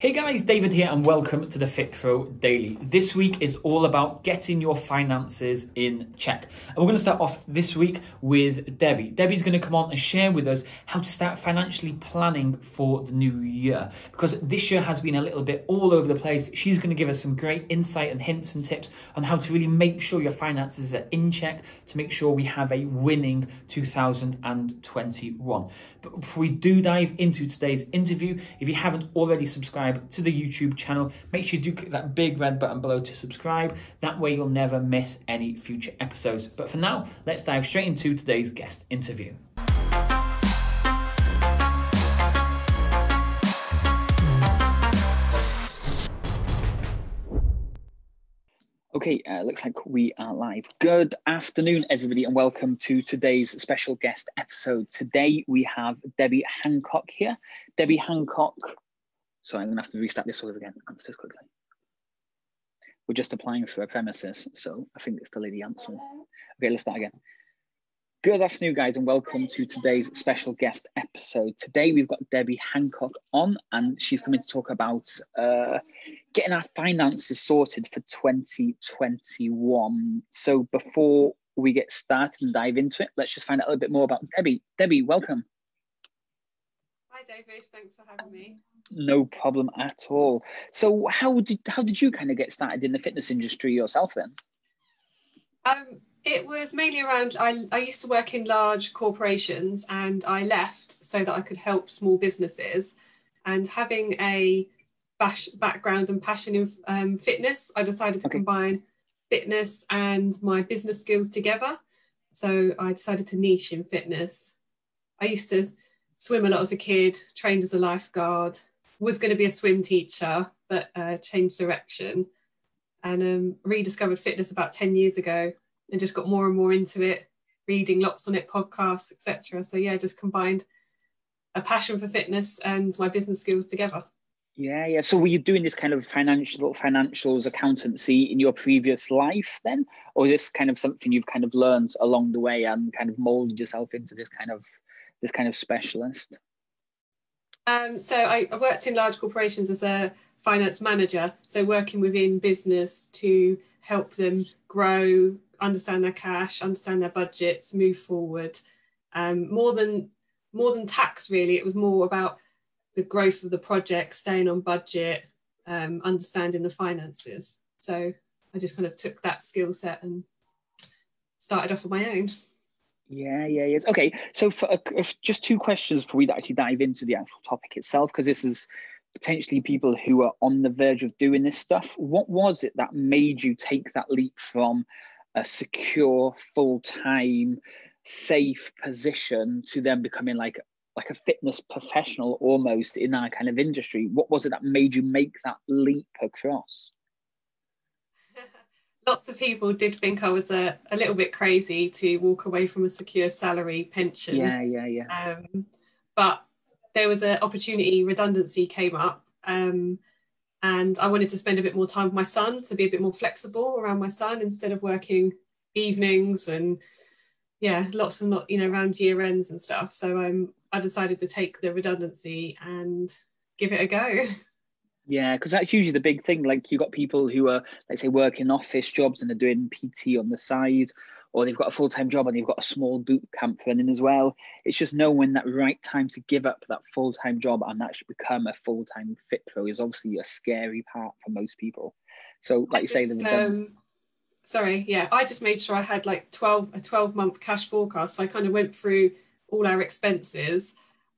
Hey guys, David here, and welcome to the Fit Pro Daily. This week is all about getting your finances in check. And we're going to start off this week with Debbie. Debbie's going to come on and share with us how to start financially planning for the new year. Because this year has been a little bit all over the place. She's going to give us some great insight and hints and tips on how to really make sure your finances are in check to make sure we have a winning 2021. But before we do dive into today's interview, if you haven't already subscribed, subscribe to the YouTube channel. Make sure you do click that big red button below to subscribe. That way you'll never miss any future episodes. But for now, let's dive straight into today's guest interview. Okay, uh, looks like we are live. Good afternoon, everybody, and welcome to today's special guest episode. Today we have Debbie Hancock here. Debbie Hancock so I'm gonna have to restart this all again. Answer quickly. We're just applying for a premises, so I think it's the lady answering. Okay, let's start again. Good afternoon, guys, and welcome to today's special guest episode. Today we've got Debbie Hancock on, and she's coming to talk about uh, getting our finances sorted for 2021. So before we get started and dive into it, let's just find out a little bit more about Debbie. Debbie, welcome. Hi, David. Thanks for having me. No problem at all. So, how did how did you kind of get started in the fitness industry yourself then? Um, it was mainly around. I I used to work in large corporations, and I left so that I could help small businesses. And having a bash, background and passion in um, fitness, I decided to okay. combine fitness and my business skills together. So I decided to niche in fitness. I used to swim a lot as a kid, trained as a lifeguard, was going to be a swim teacher, but uh, changed direction and um, rediscovered fitness about 10 years ago and just got more and more into it, reading lots on it, podcasts, etc. So, yeah, just combined a passion for fitness and my business skills together. Yeah, yeah. So were you doing this kind of financial financials accountancy in your previous life then? Or is this kind of something you've kind of learned along the way and kind of molded yourself into this kind of this kind of specialist? Um, so I, I worked in large corporations as a finance manager, so working within business to help them grow, understand their cash, understand their budgets, move forward. Um, more than more than tax, really, it was more about the growth of the project, staying on budget, um, understanding the finances. So I just kind of took that skill set and started off on my own. Yeah, yeah, yes. Okay, so for, uh, just two questions before we actually dive into the actual topic itself, because this is potentially people who are on the verge of doing this stuff. What was it that made you take that leap from a secure, full time, safe position to then becoming like like a fitness professional almost in our kind of industry? What was it that made you make that leap across? Lots of people did think I was a, a little bit crazy to walk away from a secure salary pension. Yeah, yeah, yeah. Um, but there was an opportunity, redundancy came up. Um, and I wanted to spend a bit more time with my son to be a bit more flexible around my son instead of working evenings and yeah, lots of not, you know, around year ends and stuff. So um, I decided to take the redundancy and give it a go. Yeah, because that's usually the big thing. Like you've got people who are, let's say, working office jobs and are doing PT on the side, or they've got a full time job and they've got a small boot camp running as well. It's just knowing that right time to give up that full time job and actually become a full time fit pro is obviously a scary part for most people. So, like I you just, say, um, sorry, yeah, I just made sure I had like twelve a twelve month cash forecast. So I kind of went through all our expenses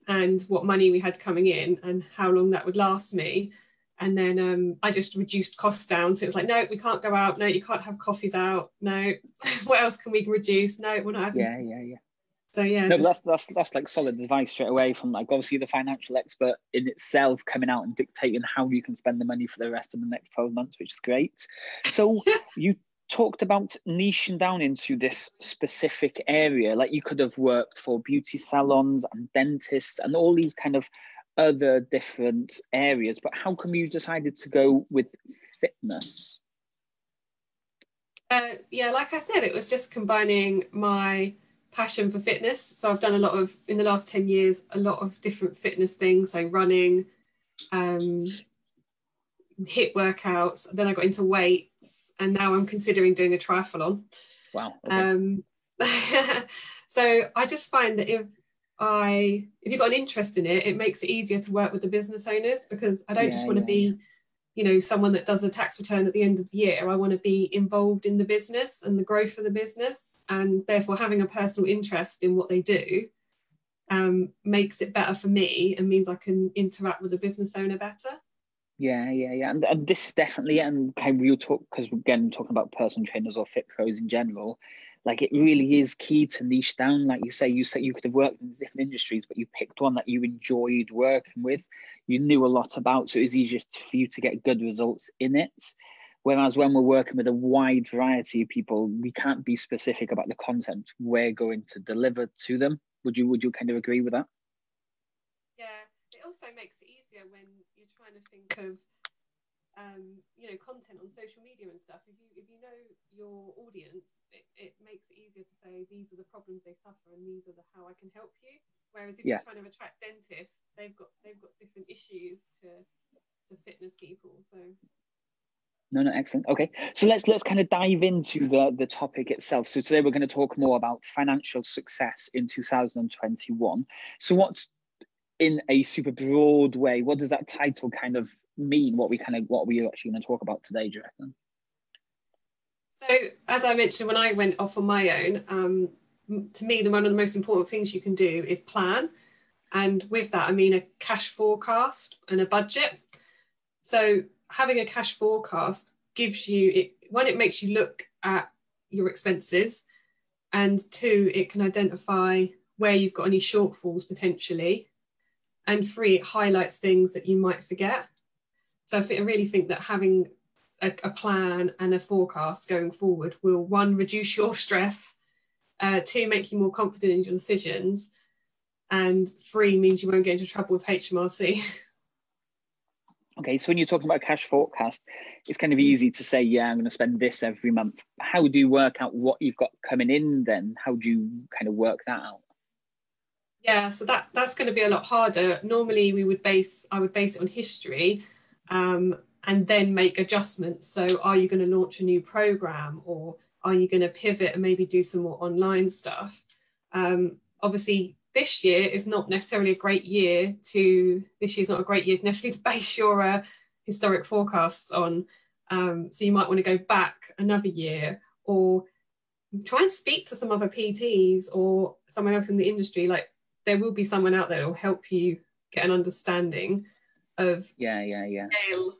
and what money we had coming in and how long that would last me and then um, I just reduced costs down. So it was like, no, we can't go out. No, you can't have coffees out. No, what else can we reduce? No, we're not having. Yeah, yeah, yeah. So yeah, no, just... that's that's that's like solid advice straight away from like obviously the financial expert in itself coming out and dictating how you can spend the money for the rest of the next twelve months, which is great. So you talked about niching down into this specific area, like you could have worked for beauty salons and dentists and all these kind of other different areas, but how come you decided to go with fitness? Uh, yeah, like I said, it was just combining my passion for fitness. So I've done a lot of, in the last 10 years, a lot of different fitness things. So running, um, HIIT workouts. Then I got into weights, and now I'm considering doing a triathlon. Wow. Okay. Um, so I just find that if I if you've got an interest in it, it makes it easier to work with the business owners because I don't Yeah, just want to yeah, be, yeah. you know, someone that does a tax return at the end of the year. I want to be involved in the business and the growth of the business, and therefore having a personal interest in what they do um, makes it better for me and means I can interact with the business owner better. Yeah, yeah, yeah, and, and this is definitely, and we'll talk because again talking about personal trainers or fit pros in general. Like it really is key to niche down. Like you say, you said you could have worked in different industries, but you picked one that you enjoyed working with. You knew a lot about, so it's easier for you to get good results in it. Whereas when we're working with a wide variety of people, we can't be specific about the content we're going to deliver to them. Would you would you kind of agree with that? Yeah, it also makes it easier when you're trying to think of, um, you know, content on social media and stuff. If you if you know your audience, it, it makes it easier to say these are the problems they suffer and these are the how I can help you. Whereas if Yeah. you're trying to attract dentists, they've got they've got different issues to to fitness people. So No, no, excellent. Okay, so let's let's kind of dive into the the topic itself. So today we're going to talk more about financial success in 2021. So what's in a super broad way? What does that title kind of mean? What we kind of what we are actually going to talk about today, do you reckon? So, as I mentioned, when I went off on my own, um, to me, the one of the most important things you can do is plan. And with that, I mean a cash forecast and a budget. So, having a cash forecast gives you it one, it makes you look at your expenses, and two, it can identify where you've got any shortfalls potentially, and three, it highlights things that you might forget. So, I, I really think that having a, a plan and a forecast going forward will one reduce your stress uh, two make you more confident in your decisions and three means you won't get into trouble with hmrc Okay, so when you're talking about cash forecast, it's kind of easy to say, yeah, I'm going to spend this every month. How do you work out what you've got coming in then? How do you kind of work that out? yeah so that that's going to be a lot harder normally we would base i would base it on history um, and then make adjustments. So are you going to launch a new program or are you going to pivot and maybe do some more online stuff? Um, obviously this year is not necessarily a great year to this year's not a great year necessarily to base your uh, historic forecasts on. Um, so you might want to go back another year or try and speak to some other pts or someone else in the industry. Like there will be someone out there that will help you get an understanding of Yeah, yeah, yeah. scale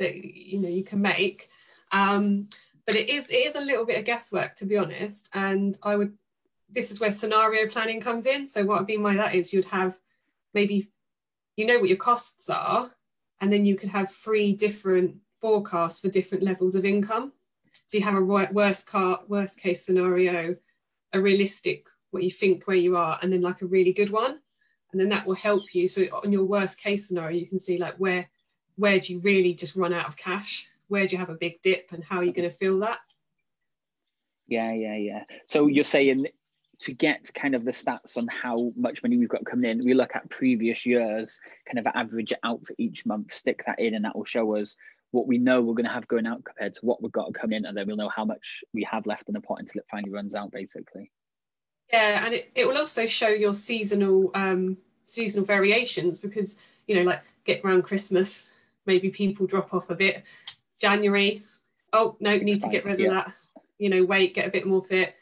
that you know you can make. Um, but it is it is a little bit of guesswork to be honest. And i would this is where scenario planning comes in. So what i mean by that is you'd have maybe you know what your costs are and then you could have three different forecasts for different levels of income. So you have a worst car worst case scenario a realistic what you think where you are and then like a really good one. And then that will help you. So on your worst case scenario you can see like where where do you really just run out of cash where do you have a big dip and how are you going to fill that Yeah, yeah, yeah. So you're saying to get kind of the stats on how much money we've got coming in, we look at previous years, kind of average it out for each month, stick that in, and that will show us what we know we're going to have going out compared to what we've got coming in, and then we'll know how much we have left in the pot until it finally runs out, basically. yeah and it, it will also show your seasonal um seasonal variations because you know like get around christmas maybe people drop off a bit january oh no need to get rid of Yeah. that you know weight get a bit more fit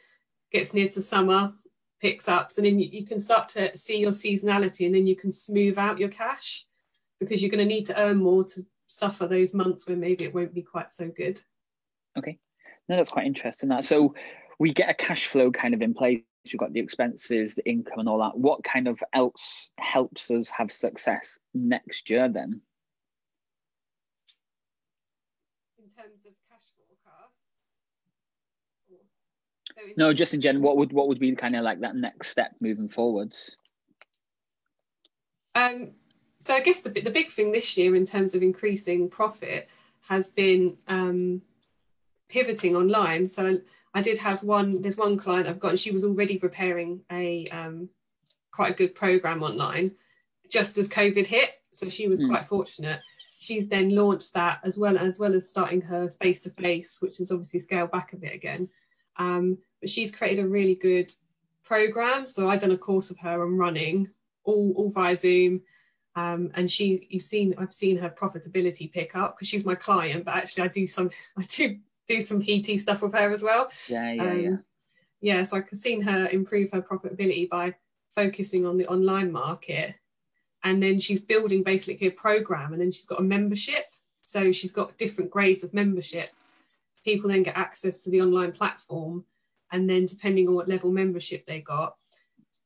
gets near to summer picks up and then you, you can start to see your seasonality and then you can smooth out your cash because you're going to need to earn more to suffer those months where maybe it won't be quite so good Okay. No, that's quite interesting. That so we get a cash flow kind of in place. We've got the expenses, the income, and all that. What kind of else helps us have success next year then? In terms of cash forecasts Or- so in No, just in general, what would what would be kind of like that next step moving forwards? Um, so I guess the, the big thing this year in terms of increasing profit has been um, pivoting online. So I did have one, there's one client I've got, and she was already preparing a um, quite a good program online just as COVID hit. So she was Mm. quite fortunate. She's then launched that as well as well as starting her face to face, which is obviously scaled back a bit again. Um, but she's created a really good program. So I've done a course of her on running, all all via Zoom. Um, and she, you've seen, I've seen her profitability pick up because she's my client, but actually I do some, I do do some PT stuff with her as well. Yeah, yeah, um, yeah. Yeah, so I've seen her improve her profitability by focusing on the online market and then she's building basically a program and then she's got a membership. So she's got different grades of membership. People then get access to the online platform and then depending on what level membership they got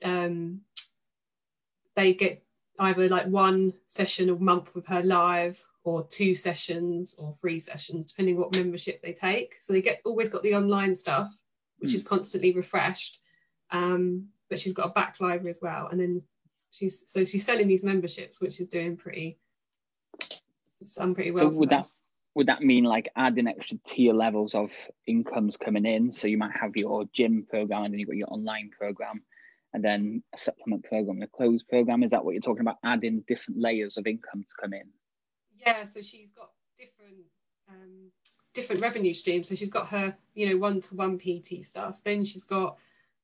um, they get either like one session a month with her live or two sessions or three sessions depending what membership they take. So they get always got the online stuff which mm. is constantly refreshed. Um, but she's got a back library as well and then she's so she's selling these memberships, which is doing pretty. Done pretty well. So would that would that mean like adding extra tier levels of incomes coming in? So you might have your gym program, and then you've got your online program, and then a supplement program, a closed program. Is that what you're talking about? Adding different layers of income to come in. Yeah. So she's got different. Um, different revenue streams so she's got her you know one-to-one pt stuff then she's got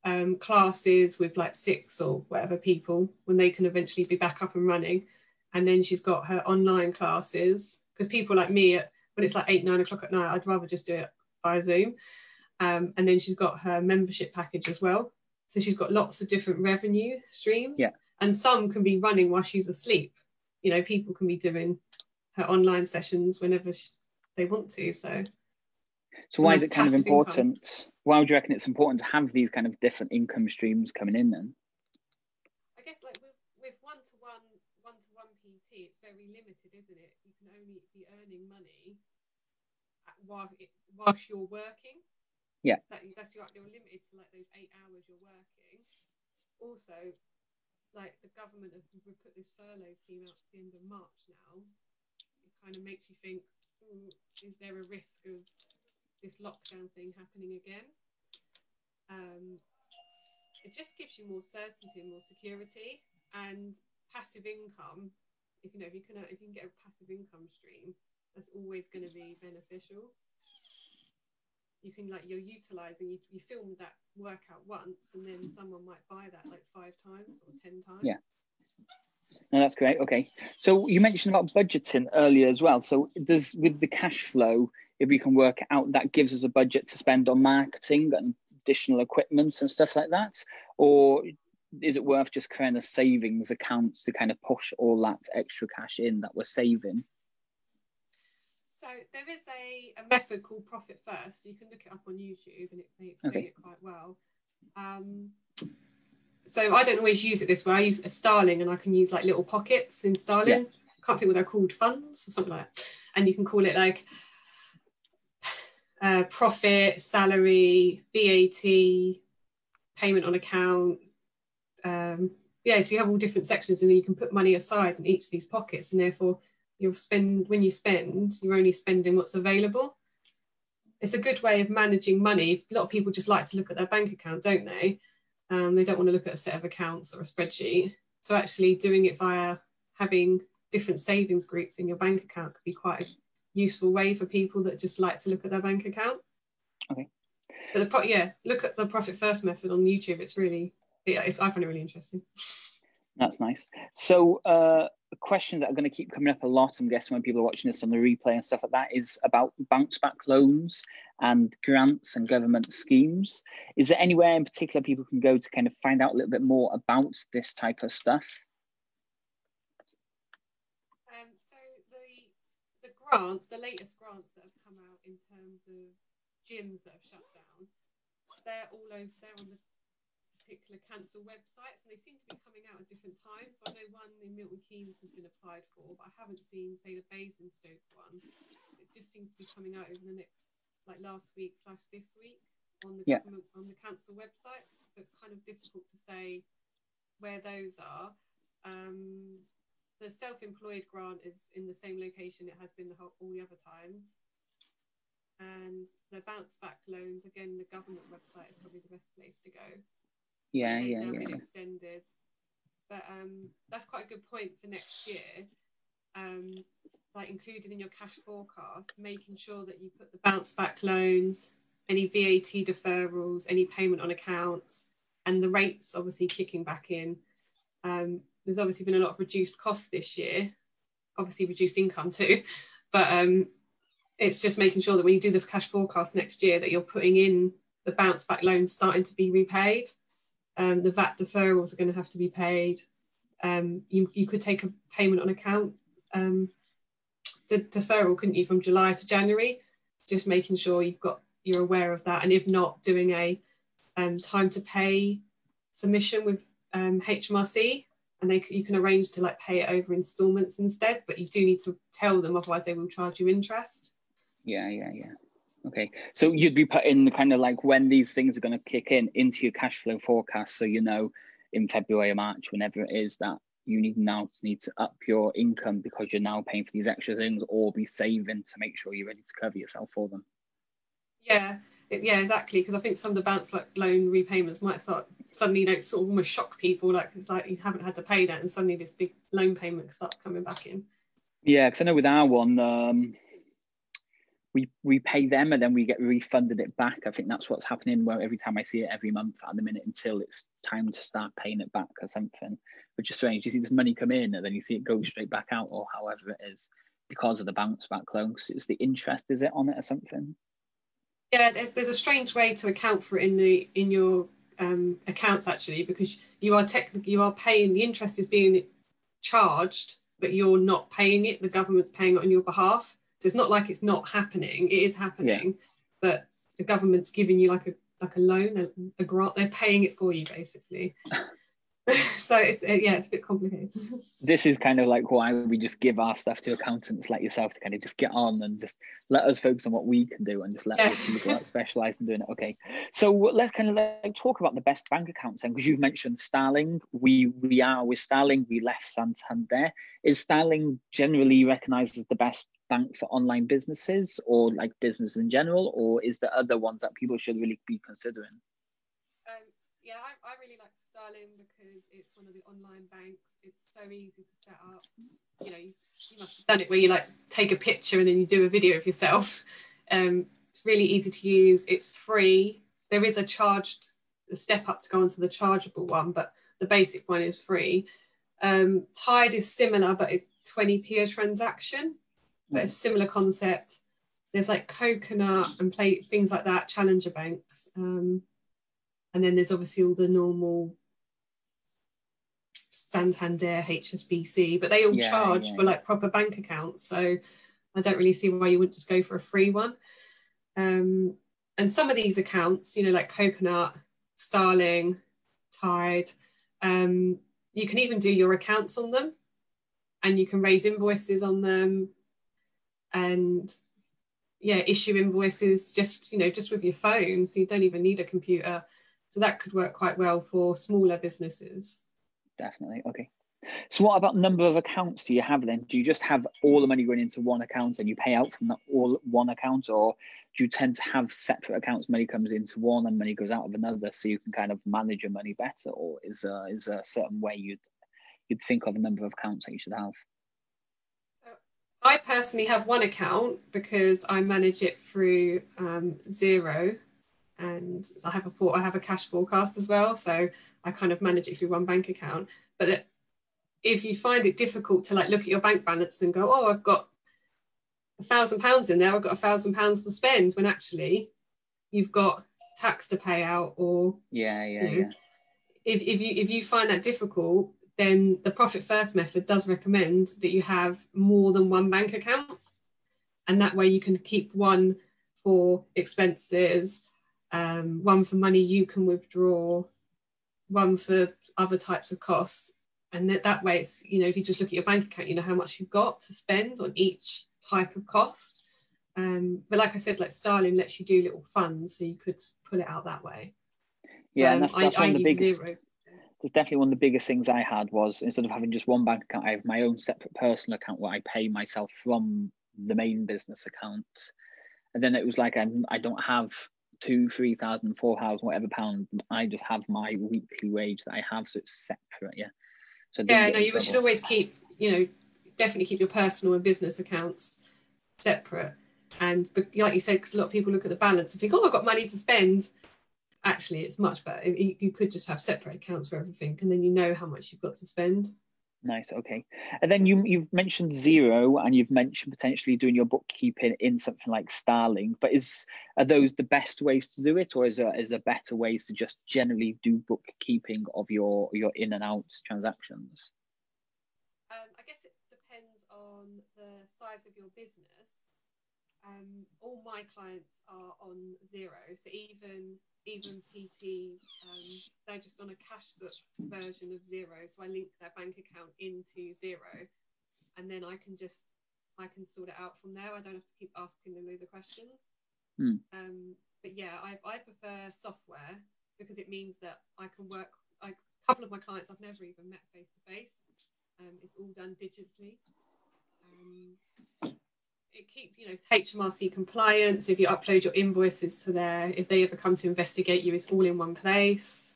um, classes with like six or whatever people when they can eventually be back up and running. And then she's got her online classes because people like me, when it's like eight, nine o'clock at night, I'd rather just do it via Zoom. Um, and then she's got her membership package as well. So she's got lots of different revenue streams. Yeah. And some can be running while she's asleep. You know, people can be doing her online sessions whenever she, they want to. So so why is it kind of important? Income. Why would you reckon it's important to have these kind of different income streams coming in then? I guess like with, with one-to-one, one-to-one PT, it's very limited, isn't it? You can only be earning money while it, whilst you're working. Yeah. That, that's your, you're limited to like those eight hours you're working. Also, like the government have put this furlough scheme out to the end of March now. It kind of makes you think, mm, is there a risk of this lockdown thing happening again. Um, it just gives you more certainty and more security and passive income. If you know if you can if you can get a passive income stream, that's always going to be beneficial. You can like you're utilizing you, you film that workout once and then someone might buy that like five times or ten times. Yeah. No, that's great. Okay. So you mentioned about budgeting earlier as well. So does with the cash flow, if we can work out that gives us a budget to spend on marketing and additional equipment and stuff like that? Or is it worth just creating a savings accounts to kind of push all that extra cash in that we're saving? So there is a, a method called profit first. You can look it up on youtube and it may explain okay. it quite well. Um, so i don't always use it this way. I use a starling and i can use like little pockets in starling. Yeah. can't think what they're called funds or something like that. And you can call it like uh, profit, salary, VAT, payment on account. Um, yeah, so you have all different sections, and then you can put money aside in each of these pockets, and therefore you'll spend when you spend, you're only spending what's available. It's a good way of managing money. A lot of people just like to look at their bank account, don't they? Um, they don't want to look at a set of accounts or a spreadsheet. So actually doing it via having different savings groups in your bank account could be quite a useful way for people that just like to look at their bank account. Okay. But the pro- yeah, look at the profit first method on YouTube. It's really, yeah, it's, I find it really interesting. That's nice. So, uh, questions that are going to keep coming up a lot, I'm guessing when people are watching this on the replay and stuff like that, is about bounce back loans and grants and government schemes. Is there anywhere in particular people can go to kind of find out a little bit more about this type of stuff? Grants, the latest grants that have come out in terms of gyms that have shut down, they're all over. They're on the particular council websites, and they seem to be coming out at different times. So I know one in Milton Keynes has been applied for, but I haven't seen, say, the Basingstoke one. It just seems to be coming out over the next, like last week slash this week on the yeah. government on the council websites. So it's kind of difficult to say where those are. Um, the self-employed grant is in the same location it has been the whole, all the other times. And the bounce back loans, again, the government website is probably the best place to go. Yeah, yeah, yeah, yeah. Extended. But um, that's quite a good point for next year. Um, like included in your cash forecast, making sure that you put the bounce back loans, any VAT deferrals, any payment on accounts, and the rates obviously kicking back in. Um, there's obviously been a lot of reduced costs this year, obviously reduced income too, but um, it's just making sure that when you do the cash forecast next year that you're putting in the bounce back loans starting to be repaid. Um, the VAT deferrals are going to have to be paid. Um, you, you could take a payment on account um, the deferral, couldn't you, from July to January? Just making sure you've got you're aware of that, and if not, doing a um, time to pay submission with um, HMRC, and they you can arrange to like pay it over instalments instead, but you do need to tell them, otherwise they will charge you interest. Yeah, yeah, yeah. Okay, so you'd be putting the kind of like when these things are going to kick in into your cash flow forecast, so you know in February or March, whenever it is that you need now to need to up your income because you're now paying for these extra things, or be saving to make sure you're ready to cover yourself for them. Yeah, yeah, exactly. Because I think some of the bounce like loan repayments might start suddenly, you know, sort of almost shock people. Like it's like you haven't had to pay that, and suddenly this big loan payment starts coming back in. Yeah, because I know with our one, um, we we pay them and then we get refunded it back. I think that's what's happening. Where every time I see it every month at the minute until it's time to start paying it back or something, which is strange. You see this money come in and then you see it go straight back out, or however it is, because of the bounce back loan. Because It's the interest, is it on it or something? Yeah, there's, there's a strange way to account for it in the in your um, accounts actually, because you are technically you are paying the interest is being charged, but you're not paying it. The government's paying it on your behalf. So it's not like it's not happening. It is happening, yeah. but the government's giving you like a like a loan, a, a grant. They're paying it for you basically. so it's uh, yeah, it's a bit complicated. this is kind of like why we just give our stuff to accountants like yourself to kind of just get on and just let us focus on what we can do and just let yeah. people that specialize in doing it. Okay, so let's kind of like talk about the best bank accounts then, because you've mentioned Starling. We we are with Starling. We left Santander. Is Starling generally recognised as the best bank for online businesses or like business in general, or is there other ones that people should really be considering? Um, yeah, I, I really like Starling because it's one of the online banks. It's so easy to set up. You know, you, you must have done it where you like take a picture and then you do a video of yourself. Um, it's really easy to use. It's free. There is a charged a step up to go onto the chargeable one, but the basic one is free. Um, Tide is similar, but it's 20p a transaction, but it's similar concept. There's like Coconut and play things like that, challenger banks. Um, and then there's obviously all the normal Santander, HSBC, but they all yeah, charge yeah, for like proper bank accounts. So I don't really see why you wouldn't just go for a free one. Um, and some of these accounts, you know, like Coconut, Starling, Tide, um, you can even do your accounts on them and you can raise invoices on them and yeah, issue invoices just, you know, just with your phone. So you don't even need a computer. So that could work quite well for smaller businesses definitely. Okay. So what about number of accounts do you have then? Do you just have all the money going into one account and you pay out from that all one account, or do you tend to have separate accounts? Money comes into one and money goes out of another, so you can kind of manage your money better, or is uh, is there a certain way you'd you'd think of a number of accounts that you should have? I personally have one account because I manage it through um, Xero, and I have a I have a cash forecast as well. So I kind of manage it through one bank account. But if you find it difficult to like look at your bank balance and go, oh, I've got a thousand pounds in there, I've got a thousand pounds to spend, when actually you've got tax to pay out, or yeah, yeah, you know, yeah. If if you if you find that difficult, then the profit first method does recommend that you have more than one bank account, and that way you can keep one for expenses, um, one for money you can withdraw, one for other types of costs. And that, that way, it's, you know, if you just look at your bank account, you know how much you've got to spend on each type of cost. Um, but like I said, like Starling lets you do little funds, so you could pull it out that way. Yeah, um, and that's, that's I, one I of the biggest. Xero. There's definitely one of the biggest things I had was instead of having just one bank account, I have my own separate personal account where I pay myself from the main business account. And then it was like I, I don't have two, three thousand, four thousand, whatever pound, I just have my weekly wage that I have, so it's separate. Yeah. So yeah, no, you should always keep, you know, definitely keep your personal and business accounts separate. And like you said, because a lot of people look at the balance and think, oh, I've got money to spend. Actually, it's much better. You could just have separate accounts for everything, and then you know how much you've got to spend. Nice. Okay. And then you you've mentioned Xero, and you've mentioned potentially doing your bookkeeping in something like Starling. But is are those the best ways to do it, or is there is there better ways to just generally do bookkeeping of your your in and out transactions? Um, I guess it depends on the size of your business. Um, all my clients are on Xero. so even even PTs, um, they're just on a cash book version of Xero. So I link their bank account into Xero, and then I can just I can sort it out from there. I don't have to keep asking them loads of questions. Mm. Um, but yeah, I, I prefer software because it means that I can work. I, a couple of my clients I've never even met face to face. It's all done digitally. Um, it keeps, you know, HMRC compliance. If you upload your invoices to there, if they ever come to investigate you, it's all in one place.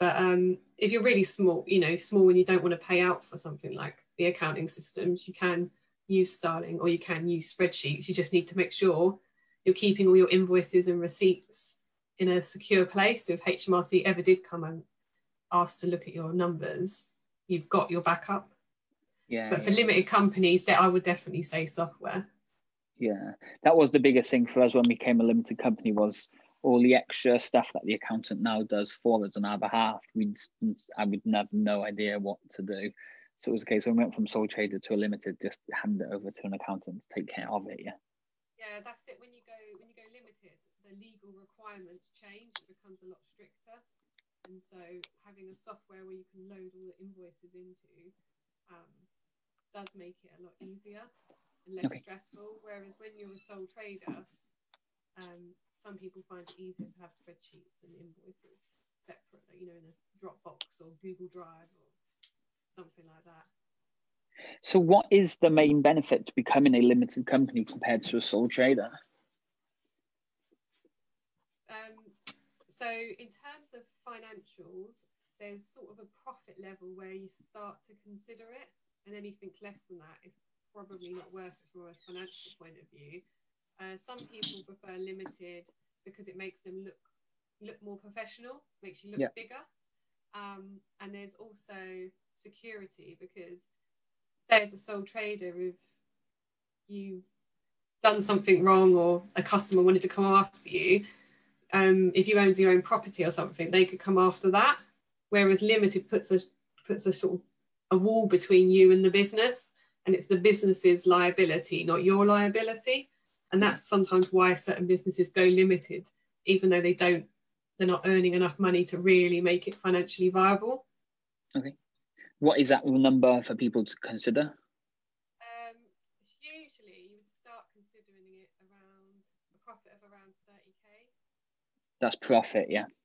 But um, if you're really small, you know, small and you don't want to pay out for something like the accounting systems, you can use Starling or you can use spreadsheets. You just need to make sure you're keeping all your invoices and receipts in a secure place. So if HMRC ever did come and ask to look at your numbers, you've got your backup. Yeah. But for limited companies, that I would definitely say software. Yeah, that was the biggest thing for us when we became a limited company was all the extra stuff that the accountant now does for us on our behalf. We I would have no idea what to do. So it was a case when we went from sole trader to a limited, just hand it over to an accountant to take care of it. Yeah. Yeah, that's it. When you go when you go limited, the legal requirements change. It becomes a lot stricter. And so having a software where you can load all the invoices into um, does make it a lot easier and less okay. stressful. Whereas when you're a sole trader, um, some people find it easier to have spreadsheets and invoices separate, you know, in a Dropbox or Google Drive or something like that. So, what is the main benefit to becoming a limited company compared to a sole trader? Um, so, in terms of financials, there's sort of a profit level where you start to consider it and anything less than that is probably not worth it from a financial point of view. Uh, some people prefer limited because it makes them look look more professional, makes you look yeah. bigger. Um, and there's also security because say as a sole trader, if you done something wrong or a customer wanted to come after you, um, if you owned your own property or something, they could come after that. Whereas limited puts a puts a sort of a wall between you and the business and it's the business's liability not your liability. And that's sometimes why certain businesses go limited even though they don't they're not earning enough money to really make it financially viable. Okay. What is that number for people to consider? Um, usually you would start considering it around a profit of around 30k that's profit yeah yeah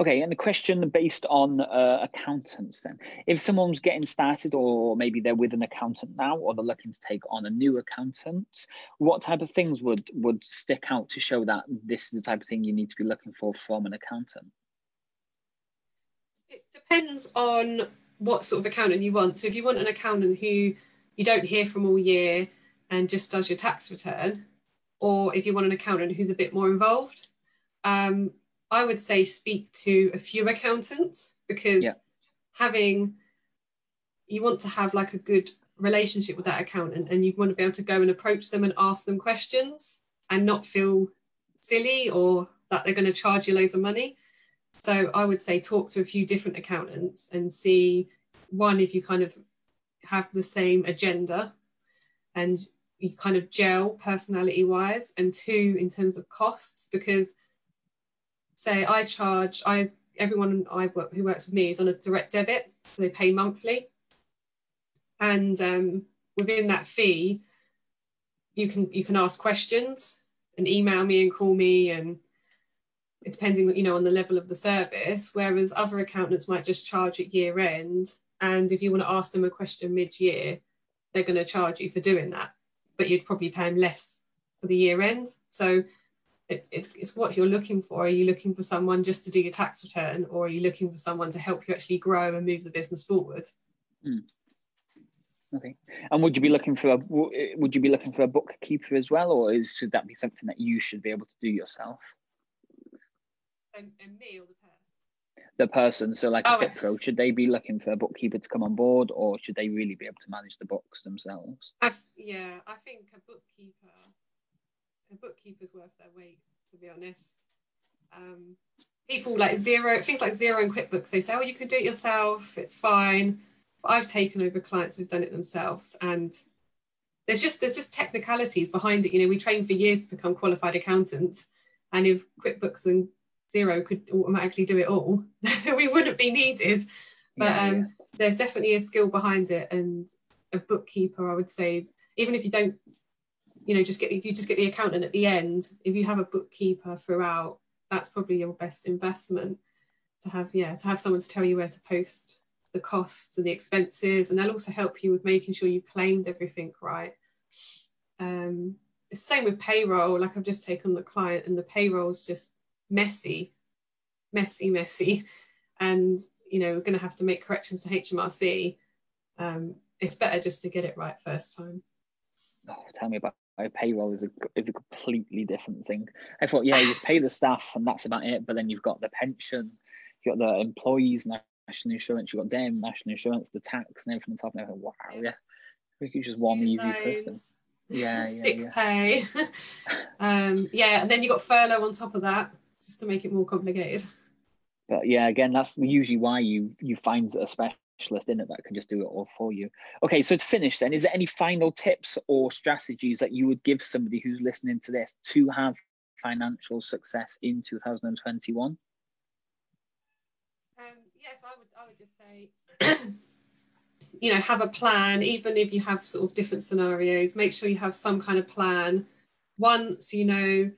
Okay, and the question based on uh, accountants then. If someone's getting started, or maybe they're with an accountant now, or they're looking to take on a new accountant, what type of things would would stick out to show that this is the type of thing you need to be looking for from an accountant? It depends on what sort of accountant you want. So if you want an accountant who you don't hear from all year and just does your tax return, or if you want an accountant who's a bit more involved, um, I would say speak to a few accountants because yeah. having you want to have like a good relationship with that accountant and you want to be able to go and approach them and ask them questions and not feel silly or that they're going to charge you loads of money. So I would say talk to a few different accountants and see one if you kind of have the same agenda and you kind of gel personality wise and two in terms of costs because say I charge I everyone I work who works with me is on a direct debit, so they pay monthly, and um, within that fee, you can you can ask questions and email me and call me and depending you know on the level of the service whereas other accountants might just charge at year end. And if you want to ask them a question mid-year they're going to charge you for doing that but you'd probably pay them less for the year end. So it, it, it's what you're looking for. Are you looking for someone just to do your tax return, or are you looking for someone to help you actually grow and move the business forward? Mm. Okay. And would you be looking for a would you be looking for a bookkeeper as well, or is should that be something that you should be able to do yourself? And, and me or the person? the person. So, like oh, a Fit Pro, should they be looking for a bookkeeper to come on board, or should they really be able to manage the books themselves? I yeah, I think a bookkeeper, a bookkeeper's worth their weight, to be honest. Um, people like Xero things like Xero and QuickBooks, they say, "Oh, you can do it yourself. It's fine." But I've taken over clients who've done it themselves, and there's just there's just technicalities behind it. You know, we train for years to become qualified accountants, and if QuickBooks and Xero could automatically do it all, we wouldn't be needed. But yeah, um, yeah. there's definitely a skill behind it, and a bookkeeper, I would say, even if you don't, you know, just get you just get the accountant at the end. If you have a bookkeeper throughout, that's probably your best investment to have. Yeah, to have someone to tell you where to post the costs and the expenses, and they'll also help you with making sure you've claimed everything right. Um, it's the same with payroll. Like I've just taken the client, and the payroll's just messy, messy, messy, and you know we're going to have to make corrections to HMRC. Um, it's better just to get it right first time. Oh, tell me about payroll is a is a completely different thing. I thought, yeah, you just pay the staff and that's about it. But then you've got the pension, you've got the employees national insurance, you've got them national insurance, the tax and everything on top. And I thought, wow, yeah, we could just one easy system. Yeah, yeah, sick yeah. pay. um, yeah, and then you got furlough on top of that just to make it more complicated. But yeah, again, that's usually why you you find a specialist in it that can just do it all for you. Okay, so to finish, then, is there any final tips or strategies that you would give somebody who's listening to this to have financial success in 2021? Um, yes, I would. I would just say. you know have a plan even if you have sort of different scenarios make sure you have some kind of plan Once you know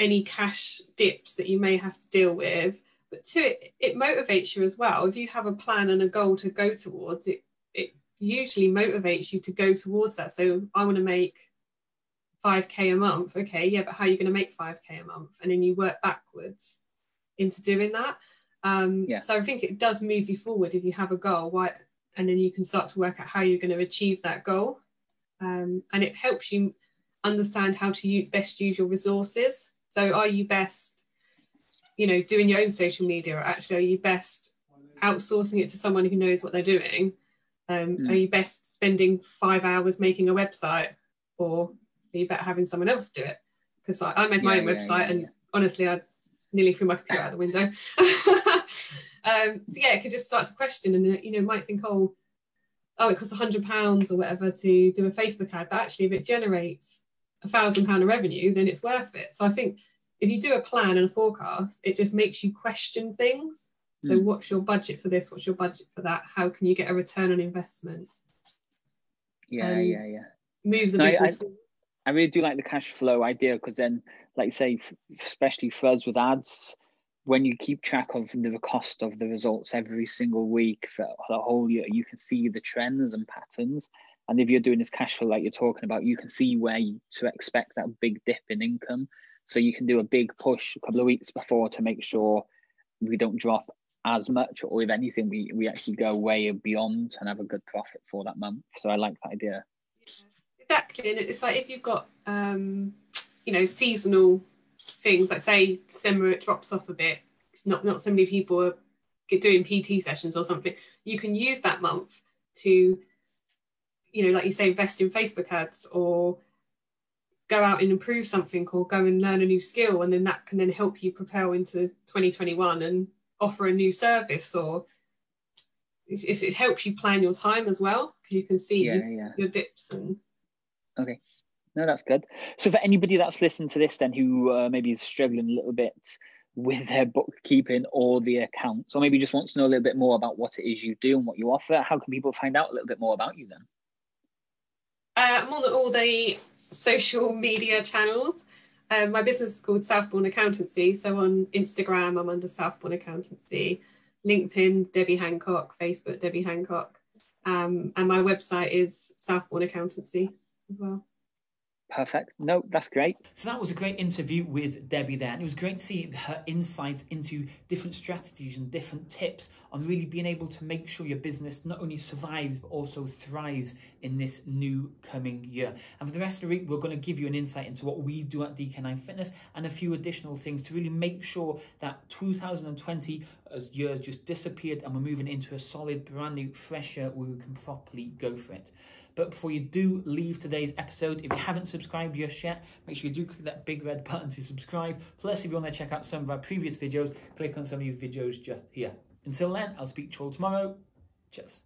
any cash dips that you may have to deal with. But two, it, it motivates you as well. If you have a plan and a goal to go towards, it it usually motivates you to go towards that. So I want to make 5k a month. Okay, yeah, but how are you going to make 5k a month? And then you work backwards into doing that. Um, yeah. So I think it does move you forward if you have a goal. Why, and then you can start to work out how you're going to achieve that goal. Um, and it helps you understand how to best use your resources. So are you best, you know, doing your own social media or actually are you best outsourcing it to someone who knows what they're doing? Um, mm. Are you best spending five hours making a website or are you better having someone else do it? Because I, I, made my yeah, own yeah, website yeah, and honestly, I nearly threw my computer out the window. um, so yeah, it could just start to question and, you know, might think, oh, oh, it costs a hundred pounds or whatever to do a Facebook ad, but actually if it generates a thousand pound of revenue, then it's worth it. So I think if you do a plan and a forecast, it just makes you question things. So mm. what's your budget for this? What's your budget for that? How can you get a return on investment? Yeah, um, yeah, yeah. Move the no, business. I, I, really do like the cash flow idea because then, like you say, especially for us with ads, when you keep track of the cost of the results every single week for the whole year, you can see the trends and patterns. And if you're doing this cash flow like you're talking about, you can see where you, to expect that big dip in income. So you can do a big push a couple of weeks before to make sure we don't drop as much, or if anything, we, we actually go way beyond and have a good profit for that month. So I like that idea. exactly. And it's like if you've got, um, you know, seasonal things, like say December it drops off a bit, not, not so many people are doing PT sessions or something, you can use that month to you know, like you say, invest in Facebook ads or go out and improve something or go and learn a new skill and then that can then help you propel into 2021 and offer a new service or it, it helps you plan your time as well because you can see yeah, yeah. your dips and okay. No that's good. So for anybody that's listened to this then who uh, maybe is struggling a little bit with their bookkeeping or the accounts or maybe just wants to know a little bit more about what it is you do and what you offer how can people find out a little bit more about you then? Uh, I'm on all the social media channels. Um, my business is called Southbourne Accountancy. So on Instagram, I'm under Southbourne Accountancy, LinkedIn, Debbie Hancock, Facebook, Debbie Hancock. Um, and my website is Southbourne Accountancy as well. Perfect. No, that's great. So that was a great interview with Debbie there. And it was great to see her insights into different strategies and different tips on really being able to make sure your business not only survives but also thrives in this new coming year. And for the rest of the week, we're going to give you an insight into what we do at DK9 Fitness and a few additional things to really make sure that 2020 as years just disappeared and we're moving into a solid, brand new, fresh year where we can properly go for it. But before you do leave today's episode, if you haven't subscribed just yet, make sure you do click that big red button to subscribe. Plus, if you want to check out some of our previous videos, click on some of these videos just here. Until then, I'll speak to you all tomorrow. Cheers.